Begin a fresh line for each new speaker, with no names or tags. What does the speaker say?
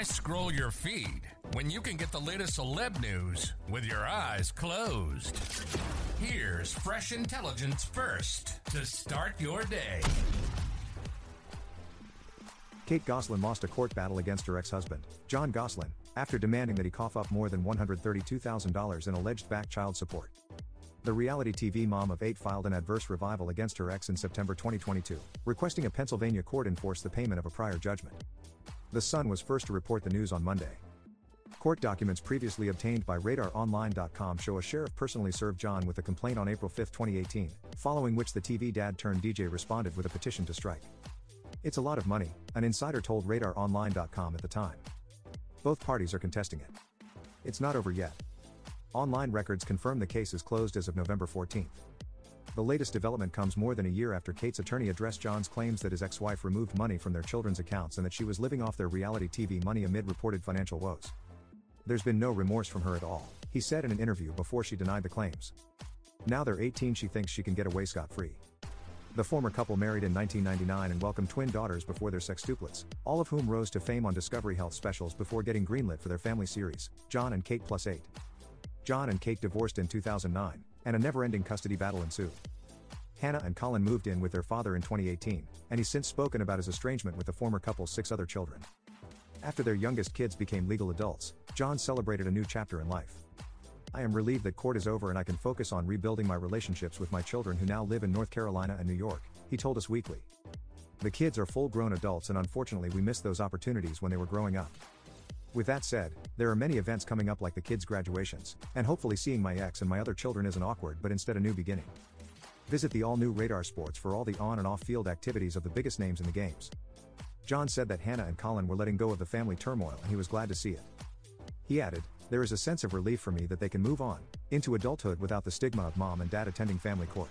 Why scroll your feed when you can get the latest celeb news with your eyes closed? Here's fresh intelligence first to start your day.
Kate Gosselin lost a court battle against her ex husband, Jon Gosselin, after demanding that he cough up more than $132,000 in alleged back child support. The reality TV mom of eight filed an adverse revival against her ex in September 2022, requesting a Pennsylvania court enforce the payment of a prior judgment. The Sun was first to report the news on Monday. Court documents previously obtained by RadarOnline.com show a sheriff personally served Jon with a complaint on April 5, 2018, following which the TV dad turned DJ responded with a petition to strike. It's a lot of money, an insider told RadarOnline.com at the time. Both parties are contesting it. It's not over yet. Online records confirm the case is closed as of November 14. The latest development comes more than a year after Kate's attorney addressed Jon's claims that his ex wife removed money from their children's accounts and that she was living off their reality TV money amid reported financial woes. There's been no remorse from her at all, he said in an interview before she denied the claims. Now they're 18, she thinks she can get away scot free. The former couple married in 1999 and welcomed twin daughters before their sextuplets, all of whom rose to fame on Discovery Health specials before getting greenlit for their family series, Jon and Kate Plus 8. Jon and Kate divorced in 2009, and a never ending custody battle ensued. Hannah and Colin moved in with their father in 2018, and he's since spoken about his estrangement with the former couple's six other children. After their youngest kids became legal adults, Jon celebrated a new chapter in life. I am relieved that court is over and I can focus on rebuilding my relationships with my children who now live in North Carolina and New York, he told Us Weekly. The kids are full grown adults and unfortunately we missed those opportunities when they were growing up. With that said, there are many events coming up like the kids' graduations, and hopefully seeing my ex and my other children isn't awkward but instead a new beginning. Visit the all new Radar Sports for all the on and off field activities of the biggest names in the games. Jon said that Hannah and Colin were letting go of the family turmoil and he was glad to see it. He added, There is a sense of relief for me that they can move on into adulthood without the stigma of mom and dad attending family court.